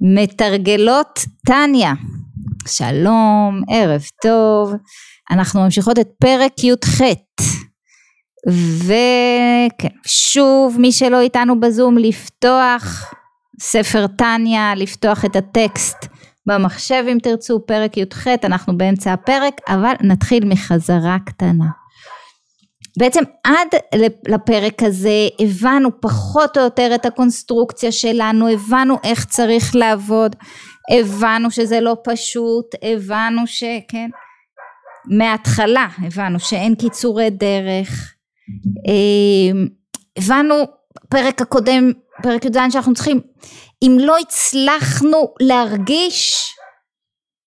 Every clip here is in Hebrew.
מתרגלות טניה, שלום, ערב טוב, אנחנו ממשיכות את פרק י"ח. וכן, שוב מי שלא איתנו בזום לפתוח ספר טניה, לפתוח את הטקסט במחשב אם תרצו, פרק י"ח, אנחנו באמצע הפרק, אבל נתחיל מחזרה קטנה. בעצם עד לפרק הזה הבנו פחות או יותר את הקונסטרוקציה שלנו, הבנו איך צריך לעבוד, הבנו שזה לא פשוט, הבנו שכן, מההתחלה הבנו שאין קיצורי דרך, אמ, הבנו פרק הקודם, פרק י"ז שאנחנו צריכים, אם לא הצלחנו להרגיש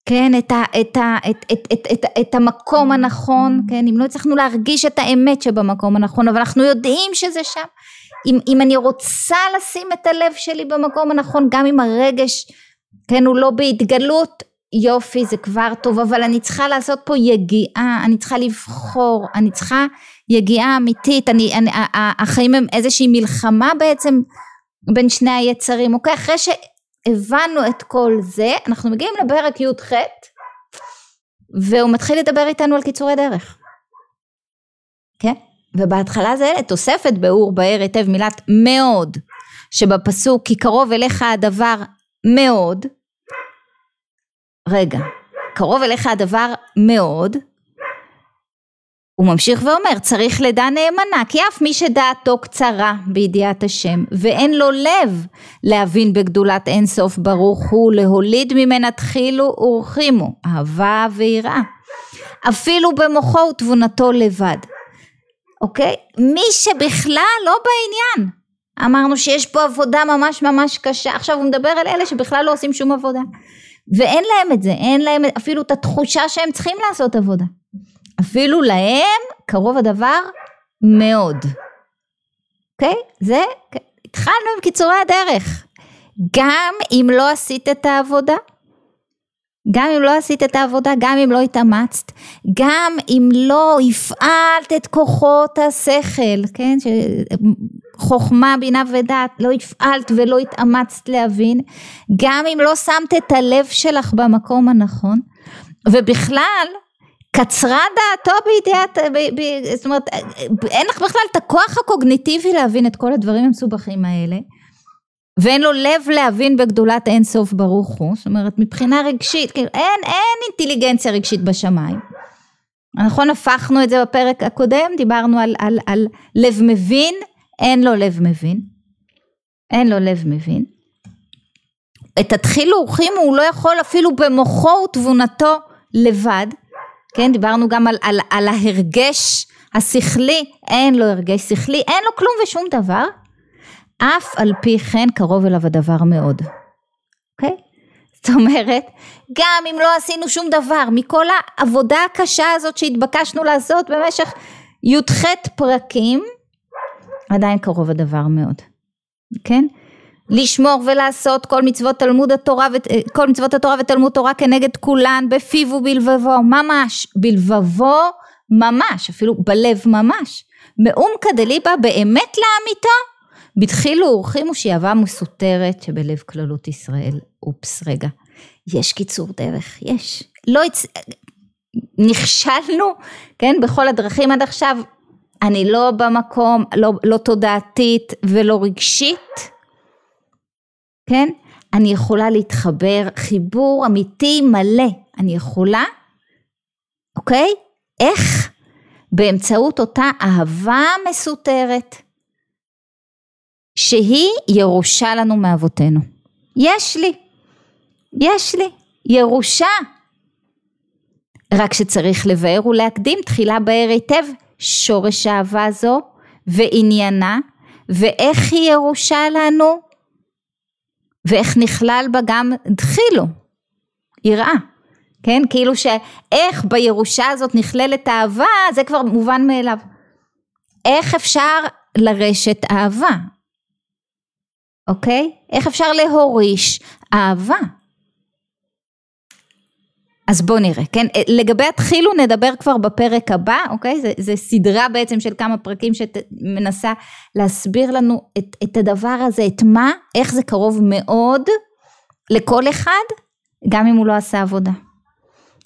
כן, את, ה, את, ה, את, את, את, את, את המקום הנכון, כן, אם לא הצלחנו להרגיש את האמת שבמקום הנכון, אבל אנחנו יודעים שזה שם. אם, אם אני רוצה לשים את הלב שלי במקום הנכון, גם אם הרגש, כן, הוא לא בהתגלות, יופי, זה כבר טוב, אבל אני צריכה לעשות פה יגיעה, אני צריכה לבחור, אני צריכה יגיעה אמיתית, אני, אני, החיים הם איזושהי מלחמה בעצם בין שני היצרים, אוקיי? אחרי ש... הבנו את כל זה, אנחנו מגיעים לפרק י"ח והוא מתחיל לדבר איתנו על קיצורי דרך. כן? ובהתחלה זה תוספת באור באר היטב מילת מאוד, שבפסוק כי קרוב אליך הדבר מאוד, רגע, קרוב אליך הדבר מאוד, הוא ממשיך ואומר צריך לדע נאמנה כי אף מי שדעתו קצרה בידיעת השם ואין לו לב להבין בגדולת אין סוף ברוך הוא להוליד ממנה תחילו ורחימו אהבה ויראה אפילו במוחו ותבונתו לבד. אוקיי? מי שבכלל לא בעניין. אמרנו שיש פה עבודה ממש ממש קשה. עכשיו הוא מדבר על אלה שבכלל לא עושים שום עבודה. ואין להם את זה אין להם אפילו את התחושה שהם צריכים לעשות עבודה אפילו להם קרוב הדבר מאוד. אוקיי? Okay? זה, התחלנו עם קיצורי הדרך. גם אם לא עשית את העבודה, גם אם לא עשית את העבודה, גם אם לא התאמצת, גם אם לא הפעלת את כוחות השכל, כן, חוכמה, בינה ודעת, לא הפעלת ולא התאמצת להבין, גם אם לא שמת את הלב שלך במקום הנכון, ובכלל קצרה דעתו בידיעת, ב, ב, זאת אומרת אין לך בכלל את הכוח הקוגניטיבי להבין את כל הדברים המסובכים האלה ואין לו לב להבין בגדולת אין סוף ברוך הוא, זאת אומרת מבחינה רגשית, כאילו אין, אין אינטליגנציה רגשית בשמיים. נכון הפכנו את זה בפרק הקודם, דיברנו על, על, על לב מבין, אין לו לב מבין, אין לו לב מבין. את התחילו אורחים הוא לא יכול אפילו במוחו ותבונתו לבד, כן דיברנו גם על, על, על ההרגש השכלי, אין לו הרגש שכלי, אין לו כלום ושום דבר, אף על פי כן קרוב אליו הדבר מאוד, אוקיי? זאת אומרת, גם אם לא עשינו שום דבר מכל העבודה הקשה הזאת שהתבקשנו לעשות במשך י"ח פרקים, עדיין קרוב הדבר מאוד, כן? לשמור ולעשות כל מצוות תלמוד התורה כל מצוות התורה ותלמוד תורה כנגד כולן בפיו ובלבבו ממש בלבבו ממש אפילו בלב ממש. מאום כדליבה באמת לאמיתו בתחילו אורחים ושיבה מסותרת שבלב כללות ישראל אופס רגע. יש קיצור דרך? יש. לא הצ... נכשלנו כן? בכל הדרכים עד עכשיו. אני לא במקום לא, לא תודעתית ולא רגשית כן? אני יכולה להתחבר, חיבור אמיתי מלא, אני יכולה, אוקיי? איך? באמצעות אותה אהבה מסותרת, שהיא ירושה לנו מאבותינו. יש לי, יש לי, ירושה. רק שצריך לבאר ולהקדים תחילה באר היטב שורש אהבה זו ועניינה ואיך היא ירושה לנו ואיך נכלל בה גם דחילו, יראה, כן? כאילו שאיך בירושה הזאת נכללת אהבה, זה כבר מובן מאליו. איך אפשר לרשת אהבה, אוקיי? איך אפשר להוריש אהבה? אז בואו נראה, כן? לגבי התחילו נדבר כבר בפרק הבא, אוקיי? זה, זה סדרה בעצם של כמה פרקים שמנסה להסביר לנו את, את הדבר הזה, את מה, איך זה קרוב מאוד לכל אחד, גם אם הוא לא עשה עבודה.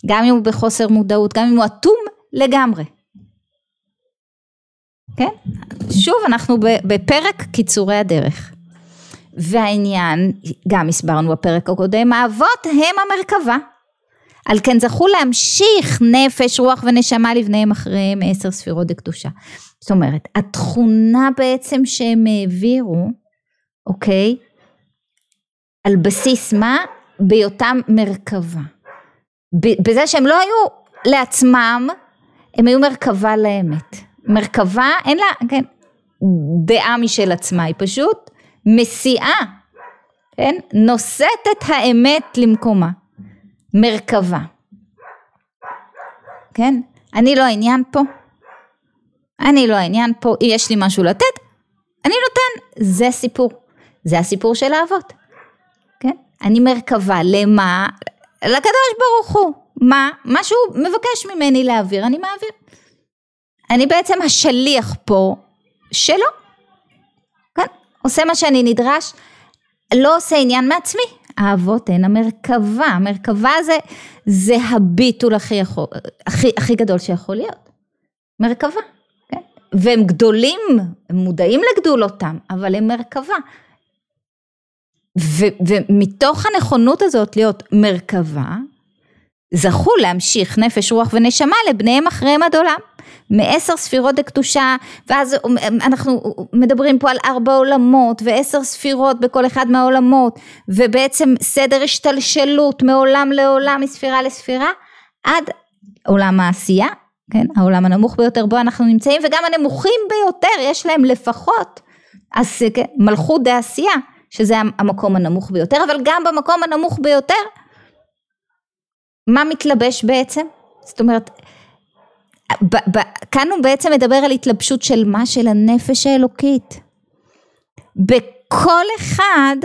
גם אם הוא בחוסר מודעות, גם אם הוא אטום לגמרי. כן? שוב, אנחנו בפרק קיצורי הדרך. והעניין, גם הסברנו בפרק הקודם, האבות הם המרכבה. על כן זכו להמשיך נפש, רוח ונשמה לבניהם אחריהם עשר ספירות דקדושה. זאת אומרת, התכונה בעצם שהם העבירו, אוקיי, על בסיס מה? בהיותם מרכבה. בזה שהם לא היו לעצמם, הם היו מרכבה לאמת. מרכבה, אין לה, כן, דעה משל עצמה, היא פשוט מסיעה, כן, נושאת את האמת למקומה. מרכבה. כן? אני לא העניין פה. אני לא העניין פה, יש לי משהו לתת, אני נותן. זה סיפור. זה הסיפור של האבות. כן? אני מרכבה למה? לקדוש ברוך הוא. מה? מה שהוא מבקש ממני להעביר, אני מעביר. אני בעצם השליח פה שלו. כן? עושה מה שאני נדרש, לא עושה עניין מעצמי. האבות הן המרכבה, המרכבה זה, זה הביטול הכי, יכול, הכי, הכי גדול שיכול להיות. מרכבה, כן? והם גדולים, הם מודעים לגדולותם, אבל הם מרכבה. ו, ומתוך הנכונות הזאת להיות מרכבה, זכו להמשיך נפש, רוח ונשמה לבניהם אחריהם עד עולם. מעשר ספירות לקדושה, ואז אנחנו מדברים פה על ארבע עולמות ועשר ספירות בכל אחד מהעולמות, ובעצם סדר השתלשלות מעולם לעולם, מספירה לספירה, עד עולם העשייה, כן, העולם הנמוך ביותר בו אנחנו נמצאים, וגם הנמוכים ביותר, יש להם לפחות מלכות דעשייה, שזה המקום הנמוך ביותר, אבל גם במקום הנמוך ביותר, מה מתלבש בעצם? זאת אומרת, ב, ב, כאן הוא בעצם מדבר על התלבשות של מה? של הנפש האלוקית. בכל אחד,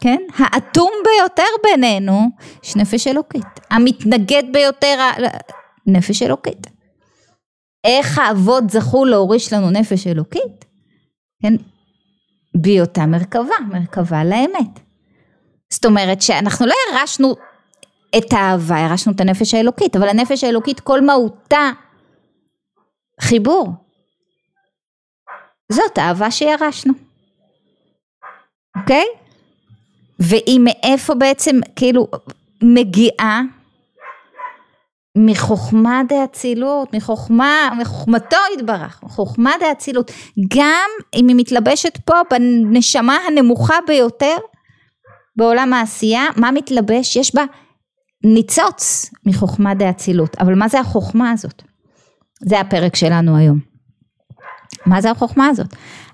כן, האטום ביותר בינינו, יש נפש אלוקית. המתנגד ביותר, נפש אלוקית. איך האבות זכו להוריש לנו נפש אלוקית? כן, בהיותה מרכבה, מרכבה לאמת. זאת אומרת שאנחנו לא ירשנו את האהבה, ירשנו את הנפש האלוקית, אבל הנפש האלוקית כל מהותה חיבור. זאת האהבה שירשנו. אוקיי? והיא מאיפה בעצם כאילו מגיעה? מחוכמה דאצילות, מחוכמה, מחוכמתו יתברך, חוכמה דאצילות. גם אם היא מתלבשת פה בנשמה הנמוכה ביותר בעולם העשייה, מה מתלבש? יש בה ניצוץ מחוכמה דאצילות. אבל מה זה החוכמה הזאת? זה הפרק שלנו היום. מה זה החוכמה הזאת?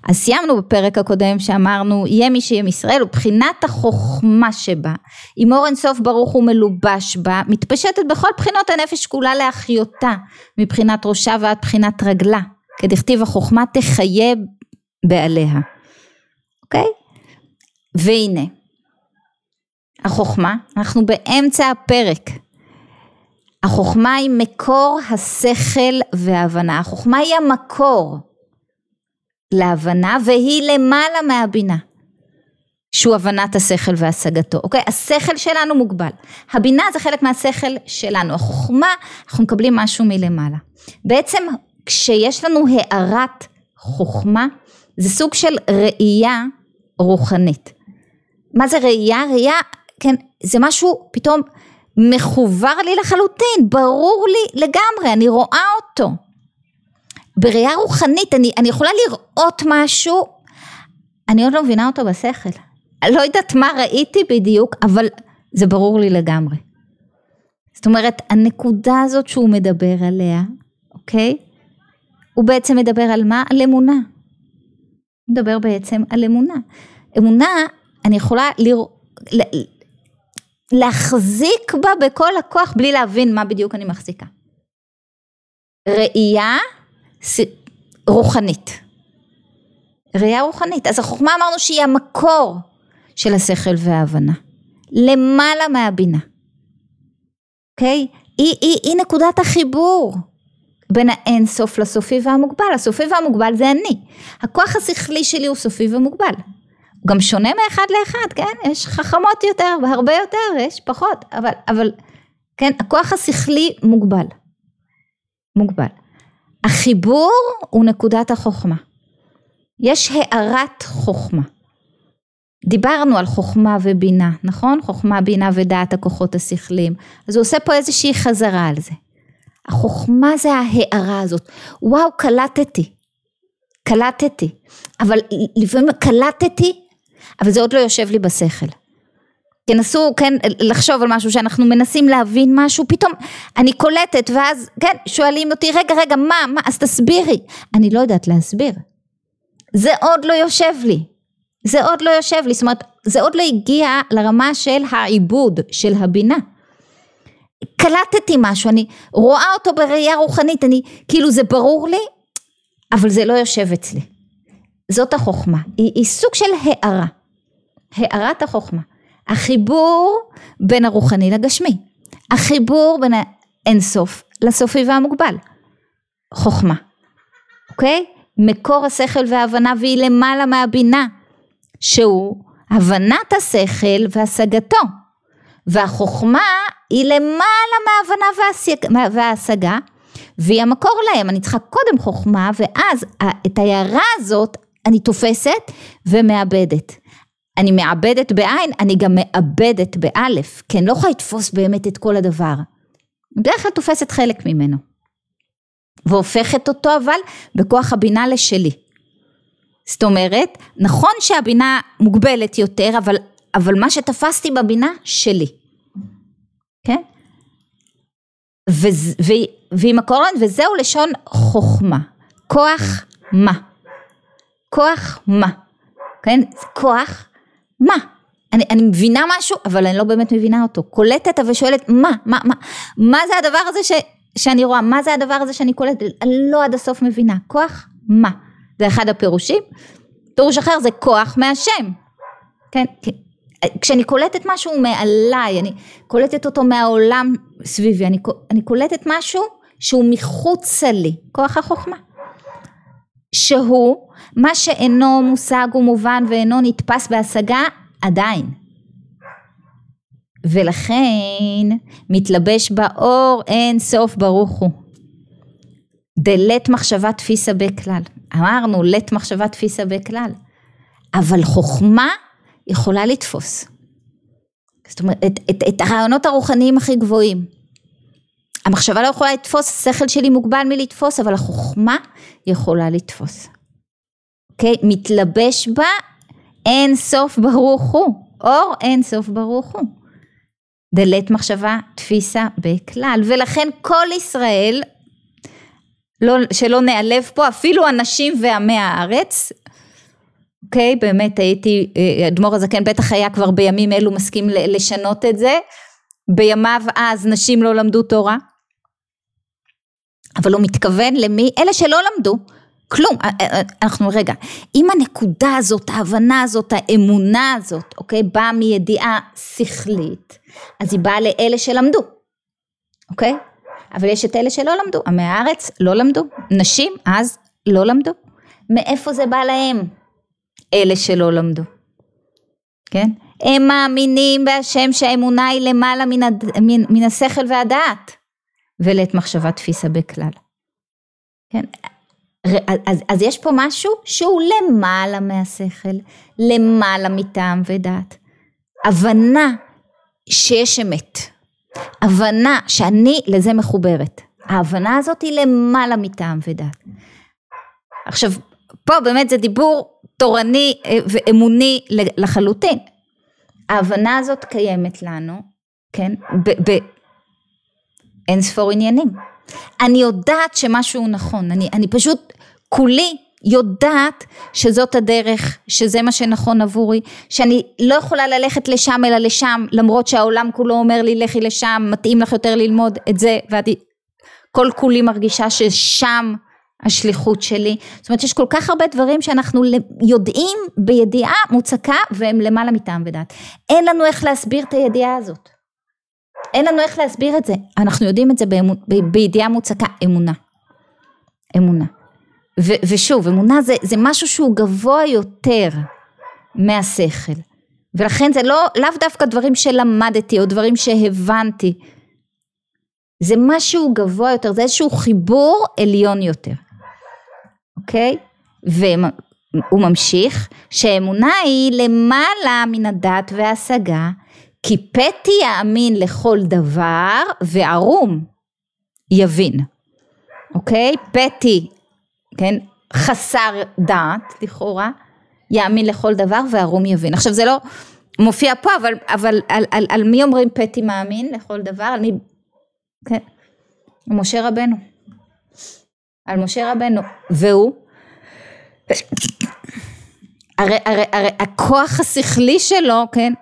אז סיימנו בפרק הקודם שאמרנו יהיה מי שיהיה מישראל ובחינת החוכמה שבה אם אור אינסוף ברוך הוא מלובש בה מתפשטת בכל בחינות הנפש כולה להחיותה מבחינת ראשה ועד בחינת רגלה כדכתיב החוכמה תחיה בעליה אוקיי? והנה החוכמה אנחנו באמצע הפרק החוכמה היא מקור השכל וההבנה, החוכמה היא המקור להבנה והיא למעלה מהבינה שהוא הבנת השכל והשגתו, אוקיי? השכל שלנו מוגבל, הבינה זה חלק מהשכל שלנו, החוכמה אנחנו מקבלים משהו מלמעלה. בעצם כשיש לנו הארת חוכמה זה סוג של ראייה רוחנית. מה זה ראייה? ראייה, כן, זה משהו פתאום מחובר לי לחלוטין, ברור לי לגמרי, אני רואה אותו. בראייה רוחנית, אני, אני יכולה לראות משהו, אני עוד לא מבינה אותו בשכל. לא יודעת מה ראיתי בדיוק, אבל זה ברור לי לגמרי. זאת אומרת, הנקודה הזאת שהוא מדבר עליה, אוקיי? הוא בעצם מדבר על מה? על אמונה. הוא מדבר בעצם על אמונה. אמונה, אני יכולה לראות, להחזיק בה בכל הכוח בלי להבין מה בדיוק אני מחזיקה. ראייה רוחנית. ראייה רוחנית. אז החוכמה אמרנו שהיא המקור של השכל וההבנה. למעלה מהבינה. אוקיי? Okay? היא, היא, היא נקודת החיבור בין האין סוף לסופי והמוגבל. הסופי והמוגבל זה אני. הכוח השכלי שלי הוא סופי ומוגבל. הוא גם שונה מאחד לאחד, כן? יש חכמות יותר והרבה יותר, יש פחות, אבל, אבל כן, הכוח השכלי מוגבל. מוגבל. החיבור הוא נקודת החוכמה. יש הארת חוכמה. דיברנו על חוכמה ובינה, נכון? חוכמה, בינה ודעת הכוחות השכליים. אז הוא עושה פה איזושהי חזרה על זה. החוכמה זה ההארה הזאת. וואו, קלטתי. קלטתי. אבל לפעמים קלטתי, אבל זה עוד לא יושב לי בשכל. תנסו כן לחשוב על משהו שאנחנו מנסים להבין משהו פתאום אני קולטת ואז כן שואלים אותי רגע רגע מה מה? אז תסבירי. אני לא יודעת להסביר. זה עוד לא יושב לי. זה עוד לא יושב לי. זאת אומרת זה עוד לא הגיע לרמה של העיבוד של הבינה. קלטתי משהו אני רואה אותו בראייה רוחנית אני כאילו זה ברור לי אבל זה לא יושב אצלי. זאת החוכמה. היא, היא סוג של הארה הארת החוכמה. החיבור בין הרוחני לגשמי, החיבור בין האינסוף לסופי והמוגבל, חוכמה, אוקיי? מקור השכל וההבנה והיא למעלה מהבינה, שהוא הבנת השכל והשגתו, והחוכמה היא למעלה מההבנה וההשגה, והיא המקור להם, אני צריכה קודם חוכמה ואז את ההערה הזאת אני תופסת ומאבדת. אני מאבדת בעין, אני גם מאבדת באלף, כי אני לא יכולה לתפוס באמת את כל הדבר. בדרך כלל תופסת חלק ממנו. והופכת אותו אבל בכוח הבינה לשלי. זאת אומרת, נכון שהבינה מוגבלת יותר, אבל, אבל מה שתפסתי בבינה, שלי. כן? ועם הקורן, וזהו לשון חוכמה. כוח מה? כוח מה? כן? כוח מה? אני, אני מבינה משהו, אבל אני לא באמת מבינה אותו. קולטת ושואלת, מה, מה, מה, מה זה הדבר הזה ש, שאני רואה, מה זה הדבר הזה שאני קולטת, אני לא עד הסוף מבינה. כוח, מה? זה אחד הפירושים. פירוש אחר זה כוח מהשם. כן, כן. כשאני קולטת משהו מעליי, אני קולטת אותו מהעולם סביבי, אני, אני קולטת משהו שהוא מחוצה לי, כוח החוכמה. שהוא מה שאינו מושג ומובן ואינו נתפס בהשגה עדיין. ולכן מתלבש באור אין סוף ברוך הוא. דלת מחשבה תפיסה בכלל. אמרנו לית מחשבה תפיסה בכלל. אבל חוכמה יכולה לתפוס. זאת אומרת, את, את, את הרעיונות הרוחניים הכי גבוהים. המחשבה לא יכולה לתפוס, השכל שלי מוגבל מלתפוס, אבל החוכמה יכולה לתפוס. אוקיי? Okay? מתלבש בה אין סוף ברוך הוא, אור אין סוף ברוך הוא. דלת מחשבה תפיסה בכלל, ולכן כל ישראל, לא, שלא נעלב פה, אפילו הנשים ועמי הארץ, אוקיי, okay, באמת הייתי, אה, אדמו"ר הזקן בטח היה כבר בימים אלו מסכים לשנות את זה, בימיו אז נשים לא למדו תורה, אבל הוא מתכוון למי? אלה שלא למדו, כלום, אה, אה, אה, אנחנו רגע, אם הנקודה הזאת, ההבנה הזאת, האמונה הזאת, אוקיי, באה מידיעה שכלית, אז היא באה לאלה שלמדו, אוקיי? אבל יש את אלה שלא למדו, עמי הארץ לא למדו, נשים אז לא למדו, מאיפה זה בא להם? אלה שלא למדו, כן? הם מאמינים בהשם שהאמונה היא למעלה מן, הד... מן, מן השכל והדעת. ולית מחשבה תפיסה בכלל. כן? אז, אז יש פה משהו שהוא למעלה מהשכל, למעלה מטעם ודעת. הבנה שיש אמת. הבנה שאני לזה מחוברת. ההבנה הזאת היא למעלה מטעם ודעת. עכשיו, פה באמת זה דיבור תורני אה, ואמוני לחלוטין. ההבנה הזאת קיימת לנו, כן, אין ספור עניינים. אני יודעת שמשהו נכון, אני, אני פשוט כולי יודעת שזאת הדרך, שזה מה שנכון עבורי, שאני לא יכולה ללכת לשם אלא לשם, למרות שהעולם כולו אומר לי לכי לשם, מתאים לך יותר ללמוד את זה, ואני כל כולי מרגישה ששם השליחות שלי. זאת אומרת יש כל כך הרבה דברים שאנחנו יודעים בידיעה מוצקה והם למעלה מטעם ודעת. אין לנו איך להסביר את הידיעה הזאת. אין לנו איך להסביר את זה, אנחנו יודעים את זה באמונ... בידיעה מוצקה, אמונה. אמונה. ו... ושוב, אמונה זה, זה משהו שהוא גבוה יותר מהשכל. ולכן זה לא, לאו דווקא דברים שלמדתי או דברים שהבנתי. זה משהו גבוה יותר, זה איזשהו חיבור עליון יותר, אוקיי? והוא ממשיך שאמונה היא למעלה מן הדת וההשגה, כי פתי יאמין לכל דבר וערום יבין, אוקיי? פתי, כן, חסר דעת לכאורה, יאמין לכל דבר וערום יבין. עכשיו זה לא מופיע פה, אבל, אבל על, על, על מי אומרים פתי מאמין לכל דבר? מי... כן, משה רבנו. על משה רבנו, והוא, הרי, הרי, הרי הכוח השכלי שלו, כן,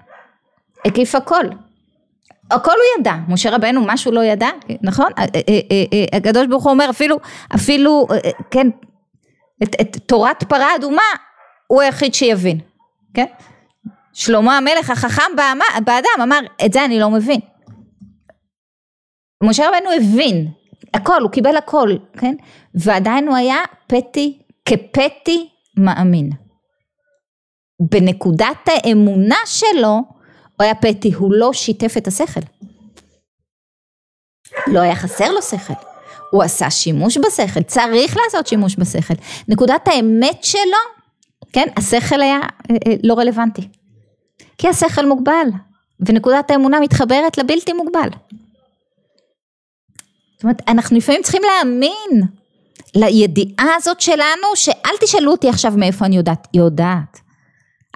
הקיף הכל. הכל הוא ידע, משה רבנו משהו לא ידע, נכון? אה, אה, אה, הקדוש ברוך הוא אומר אפילו, אפילו, כן, את, את תורת פרה אדומה הוא היחיד שיבין, כן? שלמה המלך החכם באדם אמר את זה אני לא מבין. משה רבנו הבין הכל, הוא קיבל הכל, כן? ועדיין הוא היה פתי, כפתי מאמין. בנקודת האמונה שלו הוא היה פתי, הוא לא שיתף את השכל. לא היה חסר לו שכל. הוא עשה שימוש בשכל, צריך לעשות שימוש בשכל. נקודת האמת שלו, כן, השכל היה אה, אה, לא רלוונטי. כי השכל מוגבל, ונקודת האמונה מתחברת לבלתי מוגבל. זאת אומרת, אנחנו לפעמים צריכים להאמין לידיעה הזאת שלנו, שאל תשאלו אותי עכשיו מאיפה אני יודעת, יודעת.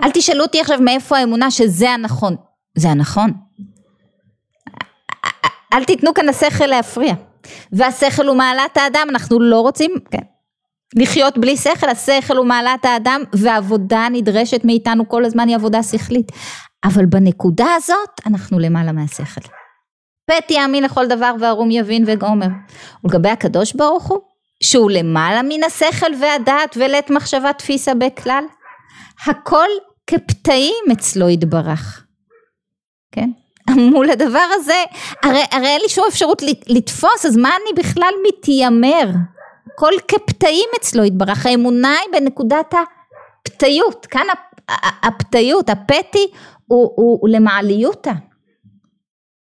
אל תשאלו אותי עכשיו מאיפה האמונה שזה הנכון, זה הנכון. אל תיתנו כאן השכל להפריע. והשכל הוא מעלת האדם, אנחנו לא רוצים, כן, לחיות בלי שכל, השכל הוא מעלת האדם והעבודה נדרשת מאיתנו כל הזמן היא עבודה שכלית. אבל בנקודה הזאת אנחנו למעלה מהשכל. פתי יאמין לכל דבר וערום יבין וגומר. ולגבי הקדוש ברוך הוא, שהוא למעלה מן השכל והדעת ולית מחשבה תפיסה בכלל, הכל כפתאים אצלו יתברך. כן? מול הדבר הזה, הרי, הרי אין לי שום אפשרות לתפוס, אז מה אני בכלל מתיימר? הכל כפתאים אצלו יתברך, האמונה היא בנקודת הפתיות, כאן הפתיות, הפתי הוא, הוא, הוא למעליותה.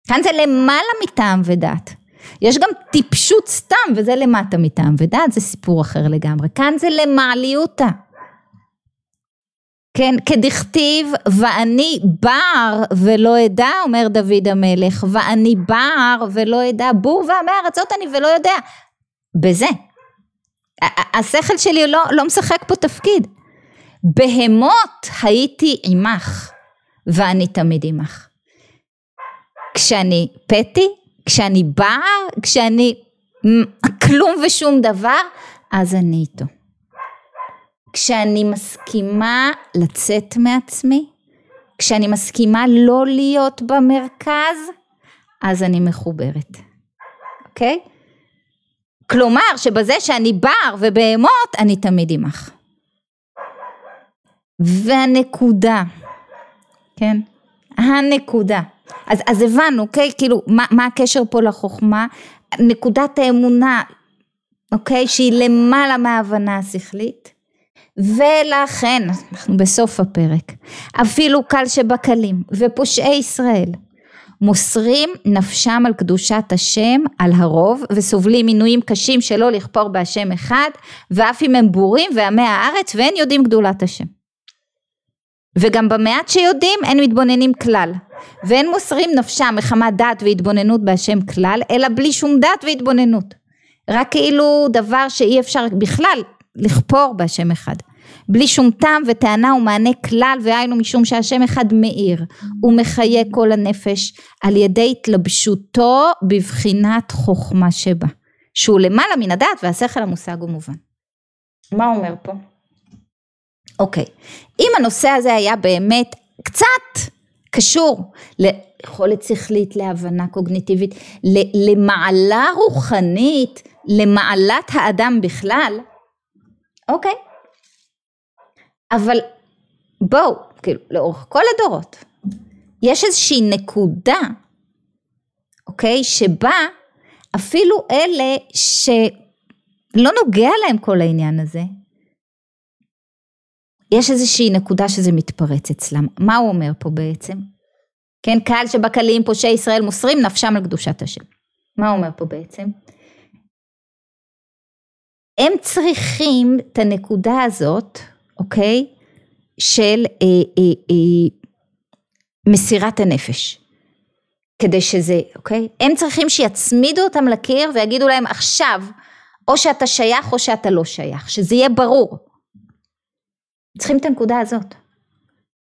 כאן זה למעלה מטעם ודעת. יש גם טיפשות סתם וזה למטה מטעם ודעת, זה סיפור אחר לגמרי. כאן זה למעליותה. כן, כדכתיב ואני בר ולא אדע, אומר דוד המלך, ואני בר ולא אדע, בור ועמי ארצות אני ולא יודע. בזה. השכל שלי לא, לא משחק פה תפקיד. בהמות הייתי עמך, ואני תמיד עמך. כשאני פתי, כשאני בר, כשאני כלום ושום דבר, אז אני איתו. כשאני מסכימה לצאת מעצמי, כשאני מסכימה לא להיות במרכז, אז אני מחוברת, אוקיי? כלומר שבזה שאני בר ובהמות, אני תמיד עמך. והנקודה, כן? הנקודה. אז, אז הבנו, אוקיי? כאילו, מה, מה הקשר פה לחוכמה? נקודת האמונה, אוקיי? שהיא למעלה מההבנה השכלית. ולכן, אנחנו בסוף הפרק, אפילו קל שבקלים ופושעי ישראל מוסרים נפשם על קדושת השם על הרוב וסובלים מינויים קשים שלא לכפור בהשם אחד ואף אם הם בורים ועמי הארץ ואין יודעים גדולת השם. וגם במעט שיודעים אין מתבוננים כלל ואין מוסרים נפשם מחמת דעת והתבוננות בהשם כלל אלא בלי שום דעת והתבוננות רק כאילו דבר שאי אפשר בכלל לכפור בהשם אחד. בלי שום טעם וטענה ומענה כלל והיינו משום שהשם אחד מאיר ומחיה כל הנפש על ידי התלבשותו בבחינת חוכמה שבה שהוא למעלה מן הדעת והשכל המושג הוא מובן. מה אומר פה? אוקיי, אם הנושא הזה היה באמת קצת קשור ליכולת שכלית, להבנה קוגניטיבית, למעלה רוחנית, למעלת האדם בכלל, אוקיי, אבל בואו, כאילו, לאורך כל הדורות, יש איזושהי נקודה, אוקיי, שבה אפילו אלה שלא נוגע להם כל העניין הזה, יש איזושהי נקודה שזה מתפרץ אצלם. מה הוא אומר פה בעצם? כן, קהל שבקלים פושעי ישראל מוסרים נפשם על קדושת השם. מה הוא אומר פה בעצם? הם צריכים את הנקודה הזאת, אוקיי? של אה, אה, אה, מסירת הנפש. כדי שזה, אוקיי? הם צריכים שיצמידו אותם לקיר ויגידו להם עכשיו, או שאתה שייך או שאתה לא שייך, שזה יהיה ברור. צריכים את הנקודה הזאת.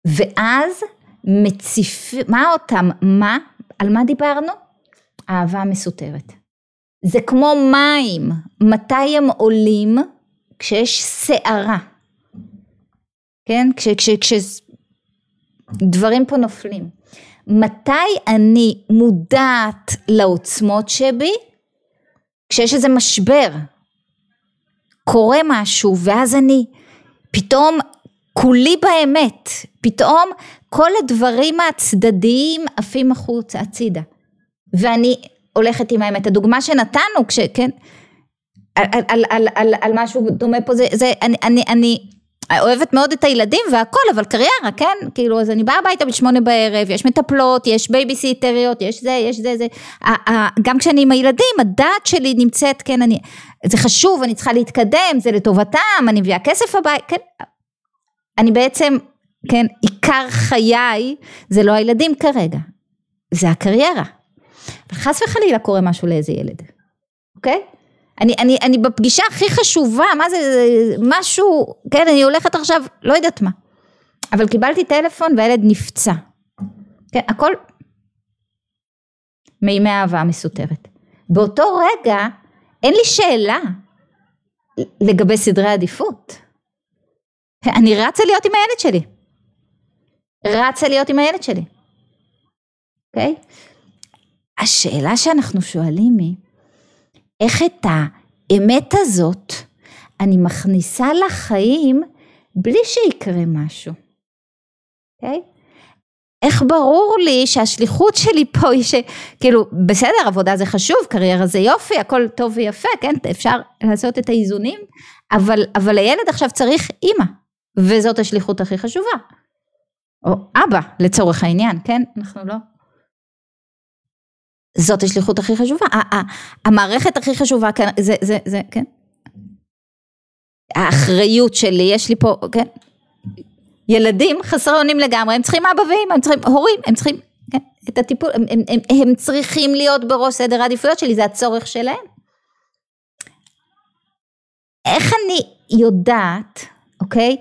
ואז מציף, מה אותם, מה, על מה דיברנו? אהבה מסותרת. זה כמו מים, מתי הם עולים? כשיש סערה, כן? כש, כש, כשדברים פה נופלים. מתי אני מודעת לעוצמות שבי? כשיש איזה משבר, קורה משהו ואז אני פתאום כולי באמת, פתאום כל הדברים הצדדיים עפים החוצה, הצידה. ואני הולכת עם האמת. הדוגמה שנתנו, כש... כן, על, על, על, על, על משהו דומה פה, זה, זה אני, אני, אני אוהבת מאוד את הילדים והכל, אבל קריירה, כן? כאילו, אז אני באה הביתה בשמונה בערב, יש מטפלות, יש בייביסיטריות, יש זה, יש זה, זה. גם כשאני עם הילדים, הדעת שלי נמצאת, כן, אני, זה חשוב, אני צריכה להתקדם, זה לטובתם, אני מביאה כסף הבית, כן. אני בעצם, כן, עיקר חיי זה לא הילדים כרגע, זה הקריירה. וחס וחלילה קורה משהו לאיזה ילד, אוקיי? אני, אני, אני בפגישה הכי חשובה, מה זה, משהו, כן, אני הולכת עכשיו, לא יודעת מה. אבל קיבלתי טלפון והילד נפצע. כן, הכל מימי אהבה מסותרת. באותו רגע, אין לי שאלה לגבי סדרי עדיפות. אני רצה להיות עם הילד שלי. רצה להיות עם הילד שלי. אוקיי? Okay? השאלה שאנחנו שואלים היא, איך את האמת הזאת אני מכניסה לחיים בלי שיקרה משהו, אוקיי? Okay? איך ברור לי שהשליחות שלי פה היא שכאילו בסדר עבודה זה חשוב קריירה זה יופי הכל טוב ויפה כן אפשר לעשות את האיזונים אבל אבל הילד עכשיו צריך אימא וזאת השליחות הכי חשובה או אבא לצורך העניין כן אנחנו לא זאת השליחות הכי חשובה, המערכת הכי חשובה, כן, זה, זה, זה, כן, האחריות שלי, יש לי פה, כן, ילדים חסרי אונים לגמרי, הם צריכים אבא ואמא, הם צריכים הורים, הם צריכים, כן, את הטיפול, הם, הם, הם, הם צריכים להיות בראש סדר העדיפויות שלי, זה הצורך שלהם. איך אני יודעת, אוקיי,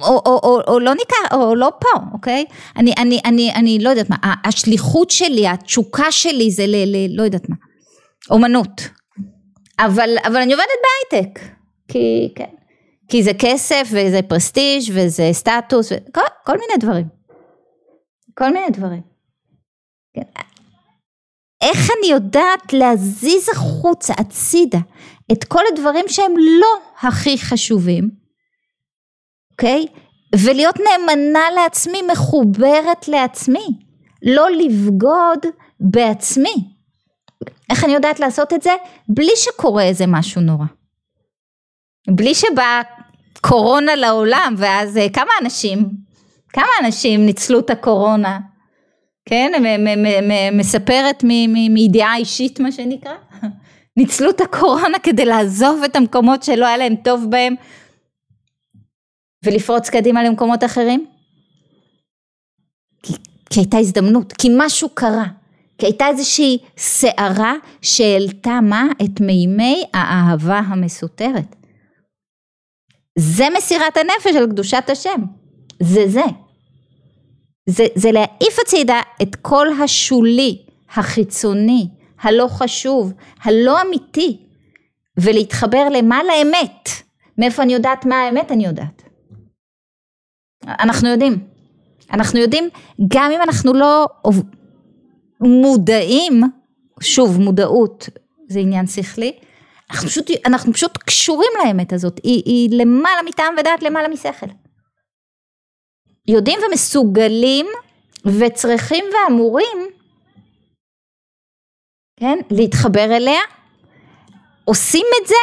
או, או, או, או לא ניכר, או לא פה, אוקיי? אני, אני, אני, אני לא יודעת מה, השליחות שלי, התשוקה שלי זה ל... ל לא יודעת מה, אומנות. אבל, אבל אני עובדת בהייטק, כי, כן, כי זה כסף וזה פרסטיג' וזה סטטוס, וכל, כל מיני דברים. כל מיני דברים. כן. איך אני יודעת להזיז החוצה, הצידה, את כל הדברים שהם לא הכי חשובים, אוקיי? ולהיות נאמנה לעצמי, מחוברת לעצמי, לא לבגוד בעצמי. איך אני יודעת לעשות את זה? בלי שקורה איזה משהו נורא. בלי שבאה קורונה לעולם, ואז אה, כמה אנשים, כמה אנשים ניצלו את הקורונה, כן? מספרת מידיעה אישית מה שנקרא, ניצלו את הקורונה כדי לעזוב את המקומות שלא היה להם טוב בהם ולפרוץ קדימה למקומות אחרים? כי, כי הייתה הזדמנות, כי משהו קרה, כי הייתה איזושהי סערה שהעלתה מה? את מימי האהבה המסותרת. זה מסירת הנפש על קדושת השם, זה זה. זה, זה להעיף הצידה את כל השולי, החיצוני, הלא חשוב, הלא אמיתי, ולהתחבר למה לאמת. מאיפה אני יודעת מה האמת אני יודעת. אנחנו יודעים. אנחנו יודעים, גם אם אנחנו לא מודעים, שוב, מודעות זה עניין שכלי, אנחנו פשוט, אנחנו פשוט קשורים לאמת הזאת, היא, היא למעלה מטעם ודעת, למעלה משכל. יודעים ומסוגלים וצריכים ואמורים, כן, להתחבר אליה, עושים את זה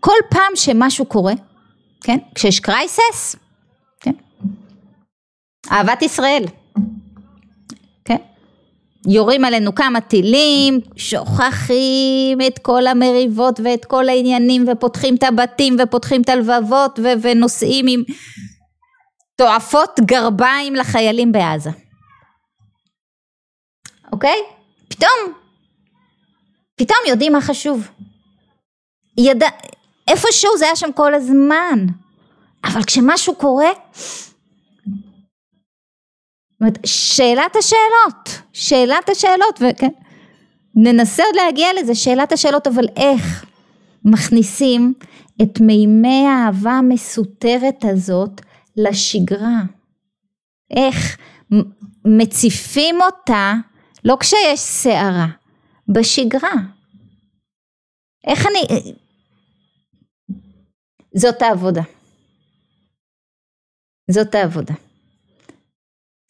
כל פעם שמשהו קורה, כן, כשיש קרייסס, אהבת ישראל. כן? יורים עלינו כמה טילים, שוכחים את כל המריבות ואת כל העניינים ופותחים את הבתים ופותחים את הלבבות ו- ונוסעים עם תועפות גרביים לחיילים בעזה. אוקיי? פתאום, פתאום יודעים מה חשוב. ידע, איפשהו זה היה שם כל הזמן, אבל כשמשהו קורה, אומרת, שאלת השאלות, שאלת השאלות, וכן, ננסה עוד להגיע לזה, שאלת השאלות, אבל איך מכניסים את מימי האהבה המסותרת הזאת לשגרה? איך מציפים אותה, לא כשיש סערה, בשגרה. איך אני, זאת העבודה. זאת העבודה.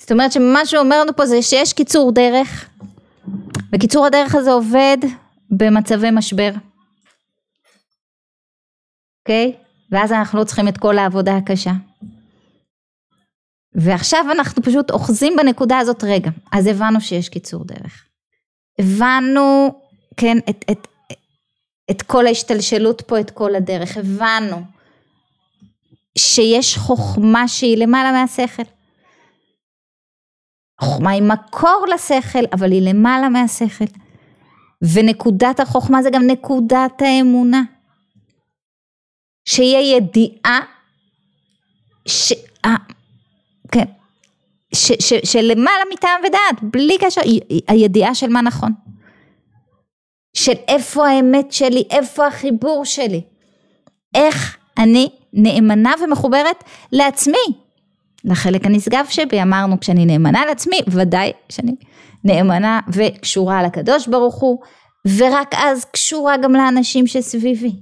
זאת אומרת שמה שאומר לנו פה זה שיש קיצור דרך, וקיצור הדרך הזה עובד במצבי משבר. אוקיי? Okay? ואז אנחנו לא צריכים את כל העבודה הקשה. ועכשיו אנחנו פשוט אוחזים בנקודה הזאת רגע, אז הבנו שיש קיצור דרך. הבנו, כן, את, את, את כל ההשתלשלות פה, את כל הדרך, הבנו שיש חוכמה שהיא למעלה מהשכל. חוכמה היא מקור לשכל, אבל היא למעלה מהשכל. ונקודת החוכמה זה גם נקודת האמונה. שיהיה ידיעה, ש... כן, ש, ש, שלמעלה מטעם ודעת, בלי קשר, הידיעה של מה נכון. של איפה האמת שלי, איפה החיבור שלי. איך אני נאמנה ומחוברת לעצמי. לחלק הנשגב שבי אמרנו כשאני נאמנה לעצמי ודאי שאני נאמנה וקשורה לקדוש ברוך הוא ורק אז קשורה גם לאנשים שסביבי.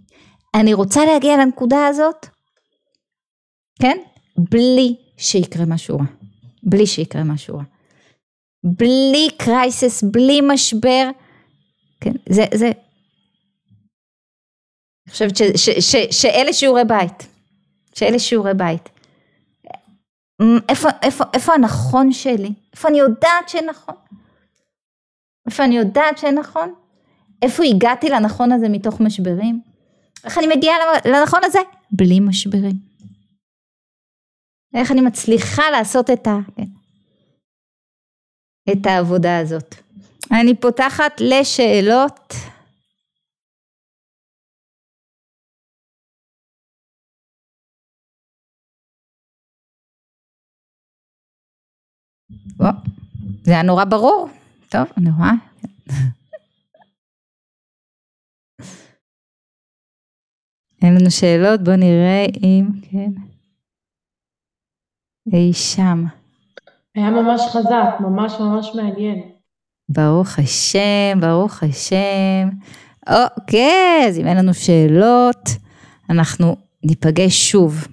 אני רוצה להגיע לנקודה הזאת, כן? בלי שיקרה משהו רע. בלי שיקרה משהו רע. בלי קרייסס, בלי משבר. כן, זה, זה. אני חושבת ש, ש, ש, שאלה שיעורי בית. שאלה שיעורי בית. איפה, איפה, איפה הנכון שלי? איפה אני יודעת שנכון? איפה אני יודעת שנכון? איפה הגעתי לנכון הזה מתוך משברים? איך אני מגיעה לנכון הזה? בלי משברים. איך אני מצליחה לעשות את, ה, כן, את העבודה הזאת. אני פותחת לשאלות. או, זה היה נורא ברור. טוב, אני רואה. אין לנו שאלות, בואו נראה אם, כן. אי שם. היה ממש חזק, ממש ממש מעניין. ברוך השם, ברוך השם. אוקיי, אז אם אין לנו שאלות, אנחנו ניפגש שוב.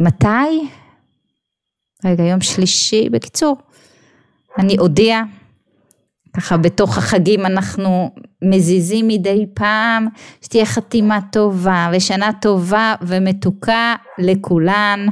מתי? רגע, יום שלישי, בקיצור, אני אודיע, ככה בתוך החגים אנחנו מזיזים מדי פעם, שתהיה חתימה טובה ושנה טובה ומתוקה לכולן.